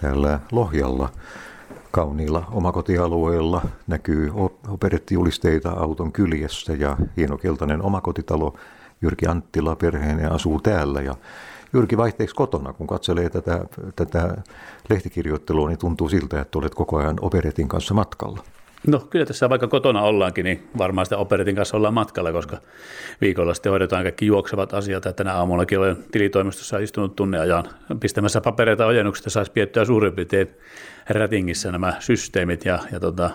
täällä Lohjalla kauniilla omakotialueella näkyy operettijulisteita auton kyljessä ja hieno keltainen omakotitalo. Jyrki Anttila perheenä asuu täällä ja Jyrki vaihteeksi kotona, kun katselee tätä, tätä lehtikirjoittelua, niin tuntuu siltä, että olet koko ajan operetin kanssa matkalla. No kyllä tässä vaikka kotona ollaankin, niin varmaan sitä operetin kanssa ollaan matkalla, koska viikolla sitten hoidetaan kaikki juoksevat asiat. Ja tänä aamullakin olen tilitoimistossa istunut tunneajan pistämässä papereita ojennuksista, saisi piettyä suurin piirtein rätingissä nämä systeemit ja, ja, tota,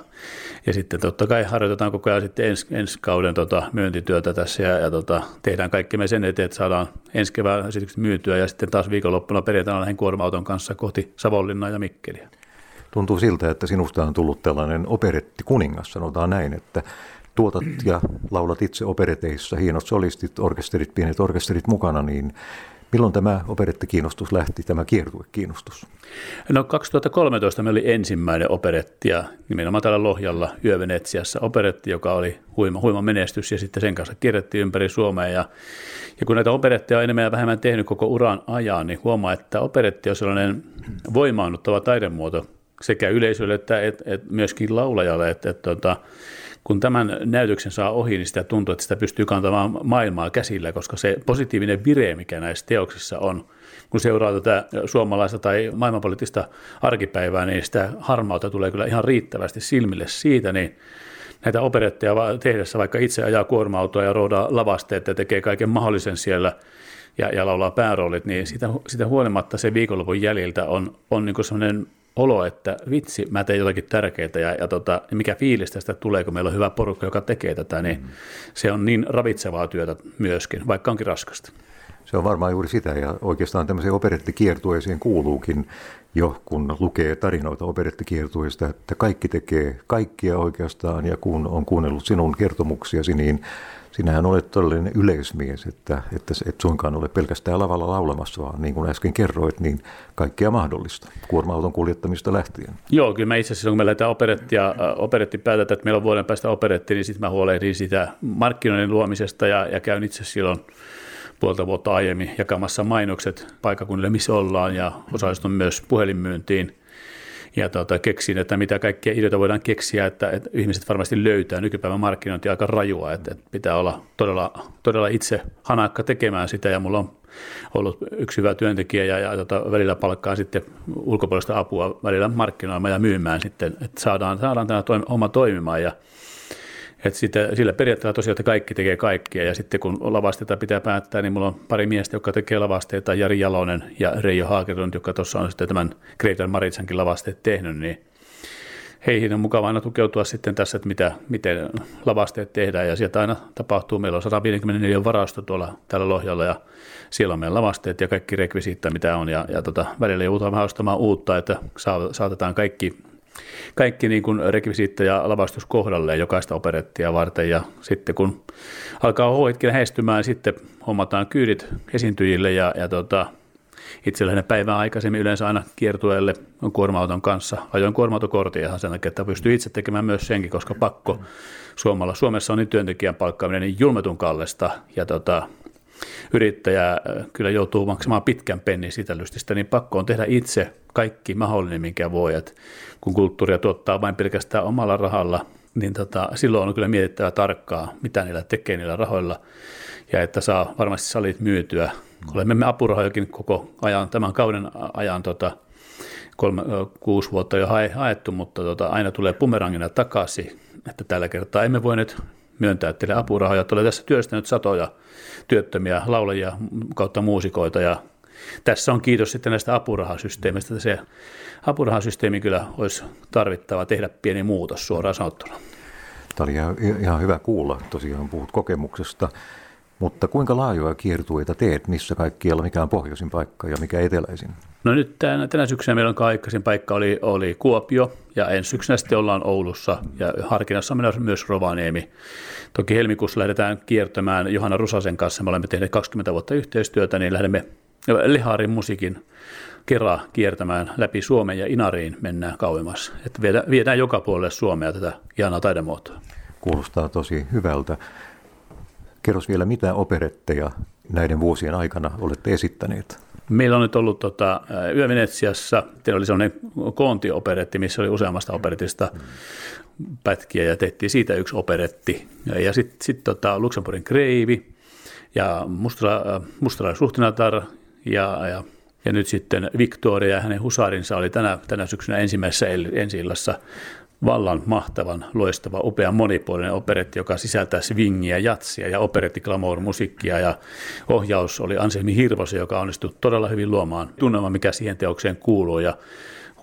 ja sitten totta kai harjoitetaan koko ajan sitten ens, ensi kauden tota, myyntityötä tässä ja, ja tota, tehdään kaikki me sen eteen, että saadaan ensi kevään esitykset myytyä ja sitten taas viikonloppuna perjantaina lähden kuorma-auton kanssa kohti Savonlinnaa ja Mikkeliä. Tuntuu siltä, että sinusta on tullut tällainen operetti kuningas, sanotaan näin, että tuotat ja laulat itse opereteissa, hienot solistit, orkesterit, pienet orkesterit mukana, niin Milloin tämä operettikiinnostus lähti, tämä kiertuekiinnostus? No 2013 meillä oli ensimmäinen operetti ja nimenomaan täällä Lohjalla Yövenetsiassa operetti, joka oli huima, huima menestys ja sitten sen kanssa kierrettiin ympäri Suomea ja, ja kun näitä operetteja on enemmän ja vähemmän tehnyt koko uran ajan, niin huomaa, että operetti on sellainen voimaannuttava taidemuoto sekä yleisölle että et, et myöskin laulajalle, että et, tota, kun tämän näytöksen saa ohi, niin sitä tuntuu, että sitä pystyy kantamaan maailmaa käsillä, koska se positiivinen vire, mikä näissä teoksissa on, kun seuraa tätä suomalaista tai maailmanpoliittista arkipäivää, niin sitä harmautta tulee kyllä ihan riittävästi silmille siitä, niin näitä operetteja tehdessä, vaikka itse ajaa kuorma-autoa ja roudaa lavasteet ja tekee kaiken mahdollisen siellä ja, ja laulaa pääroolit, niin sitä, sitä huolimatta se viikonlopun jäljiltä on, on niin sellainen olo, että vitsi, mä teen jotakin tärkeää ja, ja, tota, ja mikä fiilis tästä tulee, kun meillä on hyvä porukka, joka tekee tätä, niin mm. se on niin ravitsevaa työtä myöskin, vaikka onkin raskasta. Se on varmaan juuri sitä ja oikeastaan tämmöiseen operettikiertueeseen kuuluukin jo, kun lukee tarinoita operettikiertueista, että kaikki tekee kaikkia oikeastaan ja kun on kuunnellut sinun kertomuksiasi, niin sinähän olet todellinen yleismies, että, että et suinkaan ole pelkästään lavalla laulamassa, vaan niin kuin äsken kerroit, niin kaikkea mahdollista, kuorma-auton kuljettamista lähtien. Joo, kyllä mä itse asiassa, kun me lähdetään operettia, äh, operetti päätetään, että meillä on vuoden päästä operetti, niin sitten mä huolehdin sitä markkinoiden luomisesta ja, ja käyn itse silloin puolta vuotta aiemmin jakamassa mainokset paikakunnille, missä ollaan ja osallistun myös puhelinmyyntiin – ja tota, keksin, että mitä kaikkia ideoita voidaan keksiä, että, että ihmiset varmasti löytää. Nykypäivän markkinointi aika rajua, että, että pitää olla todella, todella itse hanakka tekemään sitä ja mulla on ollut yksi hyvä työntekijä ja, ja tota, välillä palkkaa sitten ulkopuolista apua välillä markkinoimaan ja myymään sitten, että saadaan, saadaan tämä toim- homma toimimaan ja että sitä, sillä periaatteella tosiaan, että kaikki tekee kaikkia. Ja sitten kun lavasteita pitää päättää, niin mulla on pari miestä, jotka tekee lavasteita, Jari Jalonen ja Reijo Haakerlund, joka tuossa on sitten tämän Greater Maritsankin lavasteet tehnyt, niin heihin on mukava aina tukeutua sitten tässä, että mitä, miten lavasteet tehdään. Ja sieltä aina tapahtuu. Meillä on 154 varasto tuolla täällä Lohjalla ja siellä on meidän lavasteet ja kaikki rekvisiittä, mitä on. Ja, ja tota, välillä joudutaan vähän ostamaan uutta, että saatetaan kaikki kaikki niin kuin rekvisiitta ja lavastus kohdalleen jokaista operettia varten ja sitten kun alkaa hoitkin lähestymään, sitten hommataan kyydit esiintyjille ja, ja tota, itselläni päivän aikaisemmin yleensä aina kiertueelle on kuorma-auton kanssa. Ajoin kuorma-autokortin sen takia, että pystyy itse tekemään myös senkin, koska pakko Suomella. Suomessa on niin työntekijän palkkaaminen niin julmetun kallesta ja tota, yrittäjä äh, kyllä joutuu maksamaan pitkän pennin sitä lystistä, niin pakko on tehdä itse kaikki mahdollinen, minkä voi. Et kun kulttuuria tuottaa vain pelkästään omalla rahalla, niin tota, silloin on kyllä mietittävä tarkkaa, mitä niillä tekee niillä rahoilla, ja että saa varmasti salit myytyä. Olemme me apurahojakin koko ajan, tämän kauden ajan tota, kolme, kuusi vuotta jo haettu, mutta tota, aina tulee pumerangina takaisin, että tällä kertaa emme voi nyt myöntää teille apurahoja. Olen tässä työstänyt satoja työttömiä laulajia kautta muusikoita ja tässä on kiitos sitten näistä apurahasysteemistä. Se apurahasysteemi kyllä olisi tarvittava tehdä pieni muutos suoraan sanottuna. Tämä oli ihan hyvä kuulla, tosiaan puhut kokemuksesta. Mutta kuinka laajoja kiertueita teet, missä kaikkialla, mikä on pohjoisin paikka ja mikä eteläisin? No nyt tänä, tänä syksynä meillä on aikaisin paikka oli, oli Kuopio ja ensi syksynä sitten ollaan Oulussa ja harkinnassa on myös Rovaniemi. Toki helmikuussa lähdetään kiertämään Johanna Rusasen kanssa, me olemme tehneet 20 vuotta yhteistyötä, niin lähdemme Lehaarin musiikin kerran kiertämään läpi Suomen ja Inariin mennään kauemmas. Että viedään, viedään joka puolelle Suomea tätä ihanaa taidemuotoa. Kuulostaa tosi hyvältä. Kerros vielä, mitä operetteja näiden vuosien aikana olette esittäneet? Meillä on nyt ollut tota, Yö Venetsiassa, oli sellainen koontioperetti, missä oli useammasta operetista pätkiä ja tehtiin siitä yksi operetti. Ja, ja sitten sit, tota, Luxemburgin Kreivi ja Mustala, Suhtinatar ja, ja, ja, nyt sitten Victoria ja hänen husarinsa oli tänä, tänä syksynä ensimmäisessä ensi vallan mahtavan, loistava, upea, monipuolinen operetti, joka sisältää swingiä, jatsia ja operetti glamour musiikkia ja ohjaus oli Anselmi Hirvosen, joka onnistui todella hyvin luomaan tunnelma, mikä siihen teokseen kuuluu. Ja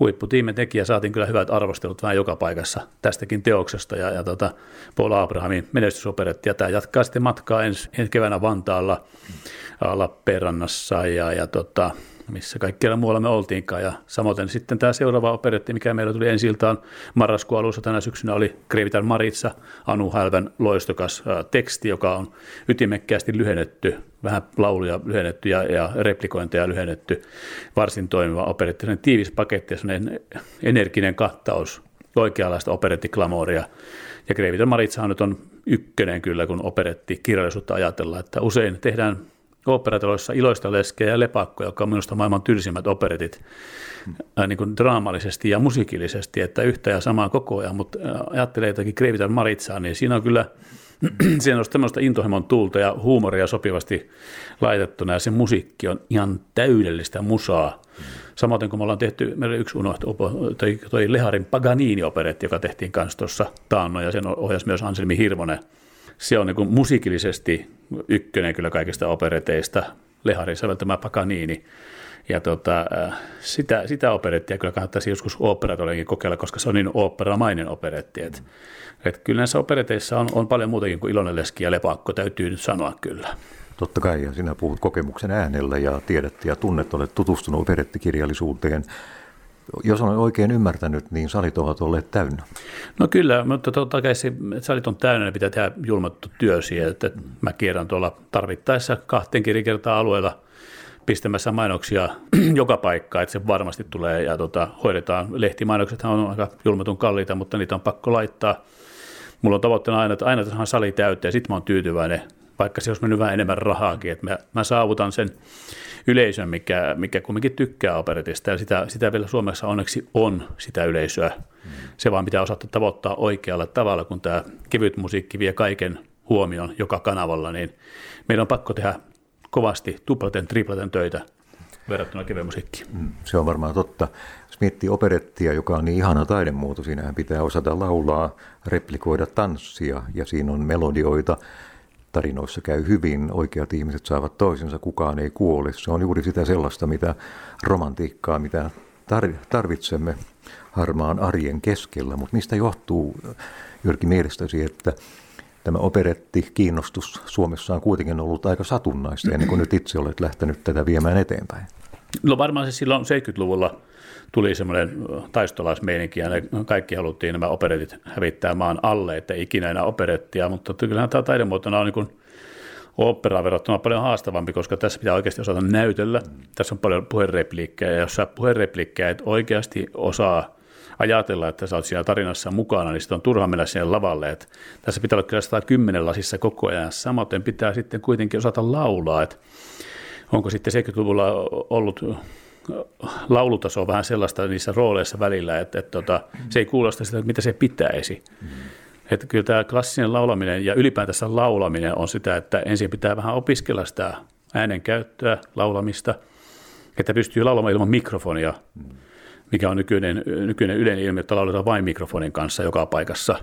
huipputiimen tekijä saatiin kyllä hyvät arvostelut vähän joka paikassa tästäkin teoksesta. Ja, ja tota, Paul Abrahamin menestysoperetti ja tämä jatkaa sitten matkaa ensi, ensi keväänä Vantaalla, Lappeenrannassa. Ja, ja tota, missä kaikkialla muualla me oltiinkaan. Ja samoin sitten tämä seuraava operetti, mikä meillä tuli ensi iltaan marraskuun alussa tänä syksynä, oli Krevitan Maritsa, Anu Hälvän loistokas teksti, joka on ytimekkäästi lyhennetty, vähän lauluja lyhennetty ja, ja replikointeja lyhennetty, varsin toimiva operetti, tiivis paketti ja energinen kattaus oikeanlaista operettiklamooria. Ja Krevitan Maritsa nyt on ykkönen kyllä, kun operetti kirjallisuutta ajatellaan, että usein tehdään oopperataloissa iloista leskejä ja lepakkoja, joka on minusta maailman tylsimmät operetit ää, niin kuin draamallisesti ja musiikillisesti, että yhtä ja samaa koko ajan, mutta ajattelee jotakin Kreivitan Maritsaa, niin siinä on kyllä siinä on tämmöistä intohimon tuulta ja huumoria sopivasti laitettuna ja se musiikki on ihan täydellistä musaa. Samoin kuin me ollaan tehty, meillä yksi unohtu, toi, toi Leharin Paganini-operetti, joka tehtiin kanssa tuossa taannoin ja sen ohjasi myös Anselmi Hirvonen – se on niin musiikillisesti ykkönen kyllä kaikista opereteista, Leharin säveltämä Paganini. Ja tota, äh, sitä, sitä operettia kyllä kannattaisi joskus oopperatolenkin kokeilla, koska se on niin oopperamainen operetti. Et, et kyllä näissä opereteissa on, on paljon muutakin kuin Ilonen Leski ja Lepakko, täytyy nyt sanoa kyllä. Totta kai, ja sinä puhut kokemuksen äänellä ja tiedät ja tunnet, olet tutustunut operettikirjallisuuteen jos olen oikein ymmärtänyt, niin salit ovat olleet täynnä. No kyllä, mutta totta kai se, salit on täynnä, niin pitää tehdä julmattu työ siihen, että mä kierrän tuolla tarvittaessa kahteen kertaa alueella pistämässä mainoksia joka paikkaan, että se varmasti tulee ja tota, hoidetaan. Lehtimainoksethan on aika julmatun kalliita, mutta niitä on pakko laittaa. Mulla on tavoitteena aina, että aina saadaan sali täyteen ja sitten mä oon tyytyväinen, vaikka se olisi mennyt vähän enemmän rahaakin, että mä, mä saavutan sen yleisön, mikä, mikä kumminkin tykkää operetista, ja sitä, sitä vielä Suomessa onneksi on sitä yleisöä. Mm. Se vaan pitää osata tavoittaa oikealla tavalla, kun tämä kevyt musiikki vie kaiken huomion joka kanavalla, niin meidän on pakko tehdä kovasti tuplaten, triplaten töitä verrattuna kevyen musiikkiin. Mm, se on varmaan totta. Jos miettii operettia, joka on niin ihana taidemuoto, siinähän pitää osata laulaa, replikoida tanssia ja siinä on melodioita, tarinoissa käy hyvin, oikeat ihmiset saavat toisensa, kukaan ei kuole. Se on juuri sitä sellaista, mitä romantiikkaa, mitä tarvitsemme harmaan arjen keskellä. Mutta mistä johtuu, Jyrki, mielestäsi, että tämä operetti kiinnostus Suomessa on kuitenkin ollut aika satunnaista ennen kuin nyt itse olet lähtenyt tätä viemään eteenpäin? No varmaan se silloin 70-luvulla tuli semmoinen taistolaismeininki ja ne kaikki haluttiin nämä operetit hävittää maan alle, että ikinä enää operettia, mutta kyllähän tämä taidemuotona on niin kuin operaa verrattuna paljon haastavampi, koska tässä pitää oikeasti osata näytellä. Tässä on paljon puherepliikkejä, ja jos sä puherepliikkejä et oikeasti osaa ajatella, että sä oot siinä tarinassa mukana, niin sitten on turha mennä sinne lavalle. Että tässä pitää olla kyllä 110 lasissa koko ajan. Samoin pitää sitten kuitenkin osata laulaa, että onko sitten 70-luvulla ollut laulutaso on vähän sellaista niissä rooleissa välillä, että, että, että se ei kuulosta sitä, mitä se pitäisi. Mm. Että kyllä tämä klassinen laulaminen ja ylipäätänsä laulaminen on sitä, että ensin pitää vähän opiskella sitä äänen käyttöä, laulamista, että pystyy laulamaan ilman mikrofonia, mikä on nykyinen, nykyinen yleinen ilmiö, että lauletaan vain mikrofonin kanssa joka paikassa.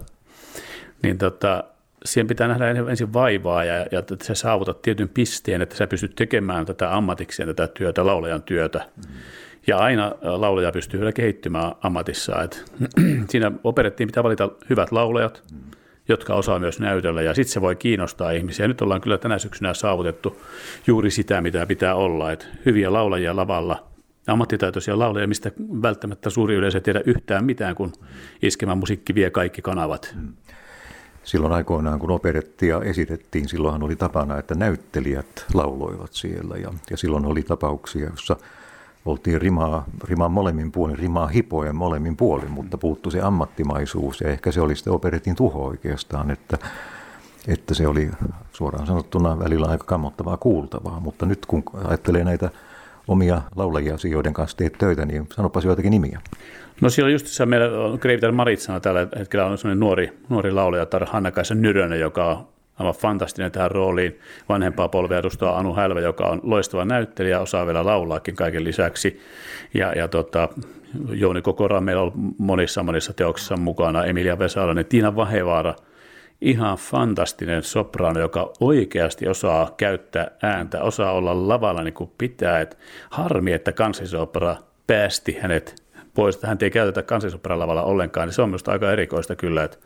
Niin tota, siihen pitää nähdä ensin vaivaa ja, ja että sä saavutat tietyn pisteen, että sä pystyt tekemään tätä ammatikseen tätä työtä, laulajan työtä. Mm. Ja aina laulaja pystyy vielä kehittymään ammatissaan. Et, siinä operettiin pitää valita hyvät laulajat, jotka osaa myös näytellä, ja sitten se voi kiinnostaa ihmisiä. Nyt ollaan kyllä tänä syksynä saavutettu juuri sitä, mitä pitää olla. Et hyviä laulajia lavalla, ammattitaitoisia laulajia, mistä välttämättä suuri yleisö ei tiedä yhtään mitään, kun iskemä musiikki vie kaikki kanavat. Mm silloin aikoinaan, kun operettia esitettiin, silloinhan oli tapana, että näyttelijät lauloivat siellä. Ja, ja silloin oli tapauksia, jossa oltiin rimaa, rimaa molemmin puolin, rimaa hipojen molemmin puolin, mutta puuttu se ammattimaisuus. Ja ehkä se oli sitten operetin tuho oikeastaan, että, että se oli suoraan sanottuna välillä aika kammottavaa kuultavaa. Mutta nyt kun ajattelee näitä omia laulajia joiden kanssa teet töitä, niin sanopas joitakin nimiä. No siellä just se meillä on Kreivitar Maritsana tällä hetkellä on sellainen nuori, nuori laulaja Tar Hannakaisa Nyrönen, joka on aivan fantastinen tähän rooliin. Vanhempaa polvea edustaa Anu Hälvä, joka on loistava näyttelijä, osaa vielä laulaakin kaiken lisäksi. Ja, ja tota, Jouni Kokora meillä on monissa monissa teoksissa mukana, Emilia Vesalainen, Tiina Vahevaara, ihan fantastinen sopraano, joka oikeasti osaa käyttää ääntä, osaa olla lavalla niin kuin pitää. Et harmi, että kansallisopera päästi hänet pois, hän ei käytetä kansallisopera lavalla ollenkaan, niin se on minusta aika erikoista kyllä, että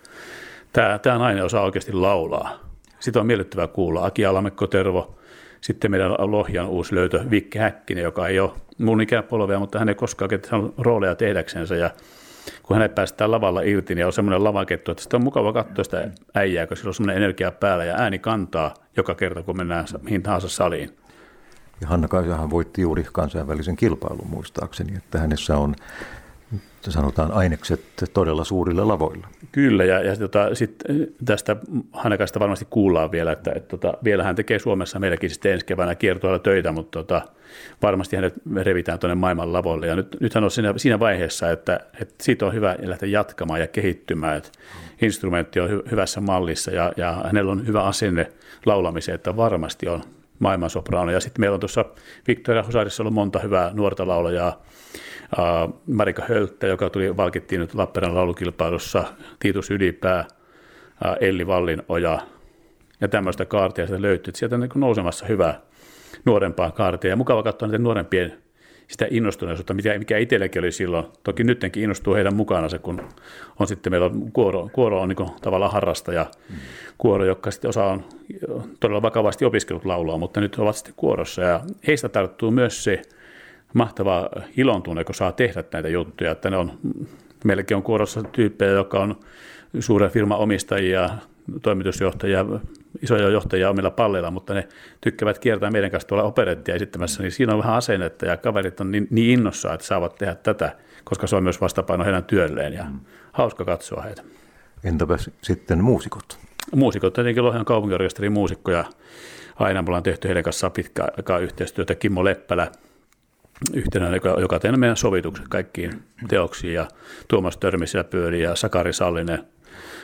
tämä, nainen osaa oikeasti laulaa. Sitä on miellyttävää kuulla. Aki Alamekko Tervo, sitten meidän Lohjan uusi löytö Vikke Häkkinen, joka ei ole mun ikäpolvea, mutta hän ei koskaan saanut rooleja tehdäksensä ja kun hänet päästään lavalla irti, niin on semmoinen lavakettu, että sitä on mukava katsoa sitä äijää, kun sillä on semmoinen energia päällä ja ääni kantaa joka kerta, kun mennään mihin tahansa saliin. Ja Hanna Kaisahan voitti juuri kansainvälisen kilpailun muistaakseni, että hänessä on sanotaan ainekset todella suurilla lavoilla. Kyllä, ja, ja tota, sit tästä Hanekasta varmasti kuullaan vielä, että, että tota, vielä hän tekee Suomessa meilläkin sitten ensi keväänä kiertoilla töitä, mutta tota, varmasti hänet revitään tuonne maailman lavoille. Ja nyt, nythän on siinä, siinä vaiheessa, että, että siitä on hyvä lähteä jatkamaan ja kehittymään, että instrumentti on hy, hyvässä mallissa ja, ja hänellä on hyvä asenne laulamiseen, että varmasti on maailman sopraano. Ja sitten meillä on tuossa Victoria Hosarissa ollut monta hyvää nuorta laulajaa, Marika Hölttä, joka tuli valkittiin nyt Lappeenrannan laulukilpailussa, Tiitus Ylipää, Elli Vallinoja ja tämmöistä kaartia sieltä löytyy. Sieltä on niin nousemassa hyvää nuorempaa kaartia ja mukava katsoa näiden nuorempien sitä innostuneisuutta, mikä, mikä itselläkin oli silloin. Toki nytkin innostuu heidän mukanansa, kun on sitten meillä kuoro, kuoro on niin tavallaan harrastaja, mm. kuoro, joka sitten osa on todella vakavasti opiskellut laulua, mutta nyt ovat sitten kuorossa ja heistä tarttuu myös se, mahtava ilon tunne, kun saa tehdä näitä juttuja. Että ne on, meilläkin on kuorossa tyyppejä, jotka on suuren firman omistajia, toimitusjohtajia, isoja johtajia omilla palleilla, mutta ne tykkäävät kiertää meidän kanssa tuolla operettia esittämässä, niin siinä on vähän asennetta ja kaverit on niin, niin innossa, että saavat tehdä tätä, koska se on myös vastapaino heidän työlleen ja mm. hauska katsoa heitä. Entäpä sitten muusikot? Muusikot, tietenkin Lohjan kaupunkiorkesterin muusikkoja. Aina me ollaan tehty heidän kanssaan pitkään aikaa yhteistyötä. Kimmo Leppälä, yhtenä, joka, joka teemme meidän sovitukset kaikkiin teoksiin ja Tuomas Törmisellä pyöri ja Sakari Sallinen,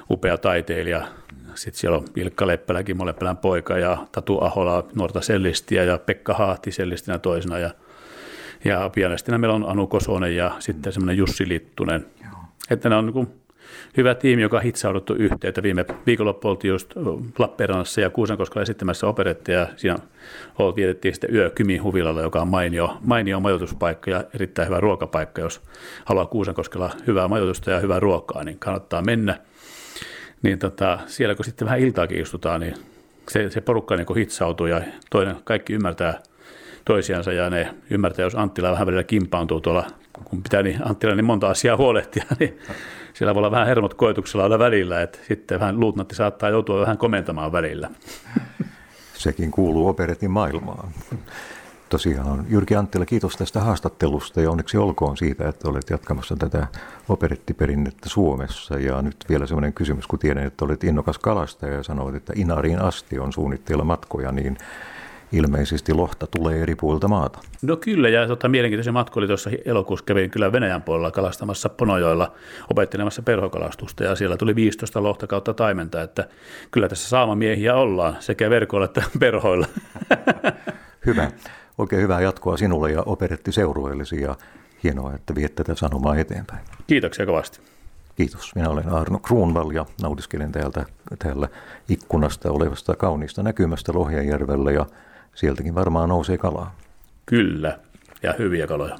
upea taiteilija. Sitten siellä on Ilkka Leppälä, Kimmo Leppälän poika ja Tatu Ahola, nuorta sellistiä ja Pekka Haahti sellistinä toisena ja, ja pianistina meillä on Anu Kosonen ja sitten semmoinen Jussi Littunen. Että ne on niin kuin hyvä tiimi, joka on hitsauduttu yhteen. Että viime viikonloppu oltiin just Lappeenrannassa ja Kuusankoskella esittämässä operettia ja siinä vietettiin sitten yö Kymin huvilalla, joka on mainio, mainio majoituspaikka ja erittäin hyvä ruokapaikka. Jos haluaa Kuusankoskella hyvää majoitusta ja hyvää ruokaa, niin kannattaa mennä. Niin tota, siellä kun sitten vähän iltaakin istutaan, niin se, se porukka niin hitsautuu ja toinen, kaikki ymmärtää toisiansa ja ne ymmärtää, jos Anttila vähän välillä kimpaantuu tuolla, kun pitää niin Anttila niin monta asiaa huolehtia, niin siellä voi olla vähän hermot koetuksella olla välillä, että sitten vähän luutnatti saattaa joutua vähän komentamaan välillä. Sekin kuuluu operetin maailmaan. Tosiaan, Jyrki Anttila, kiitos tästä haastattelusta ja onneksi olkoon siitä, että olet jatkamassa tätä operettiperinnettä Suomessa. Ja nyt vielä sellainen kysymys, kun tiedän, että olet innokas kalastaja ja sanoit, että Inariin asti on suunnitteilla matkoja, niin ilmeisesti lohta tulee eri puolilta maata. No kyllä, ja tota, mielenkiintoisen matku oli tuossa elokuussa, kävin kyllä Venäjän puolella kalastamassa Ponojoilla, opettelemassa perhokalastusta, ja siellä tuli 15 lohta kautta taimenta, että kyllä tässä saamamiehiä ollaan, sekä verkoilla että perhoilla. Hyvä. Oikein hyvää jatkoa sinulle ja operettiseurueellesi, ja hienoa, että viet tätä sanomaa eteenpäin. Kiitoksia kovasti. Kiitos. Minä olen Arno Kruunval ja nautiskelen täältä, täällä ikkunasta olevasta kauniista näkymästä Lohjanjärvellä ja sieltäkin varmaan nousee kalaa. Kyllä, ja hyviä kaloja.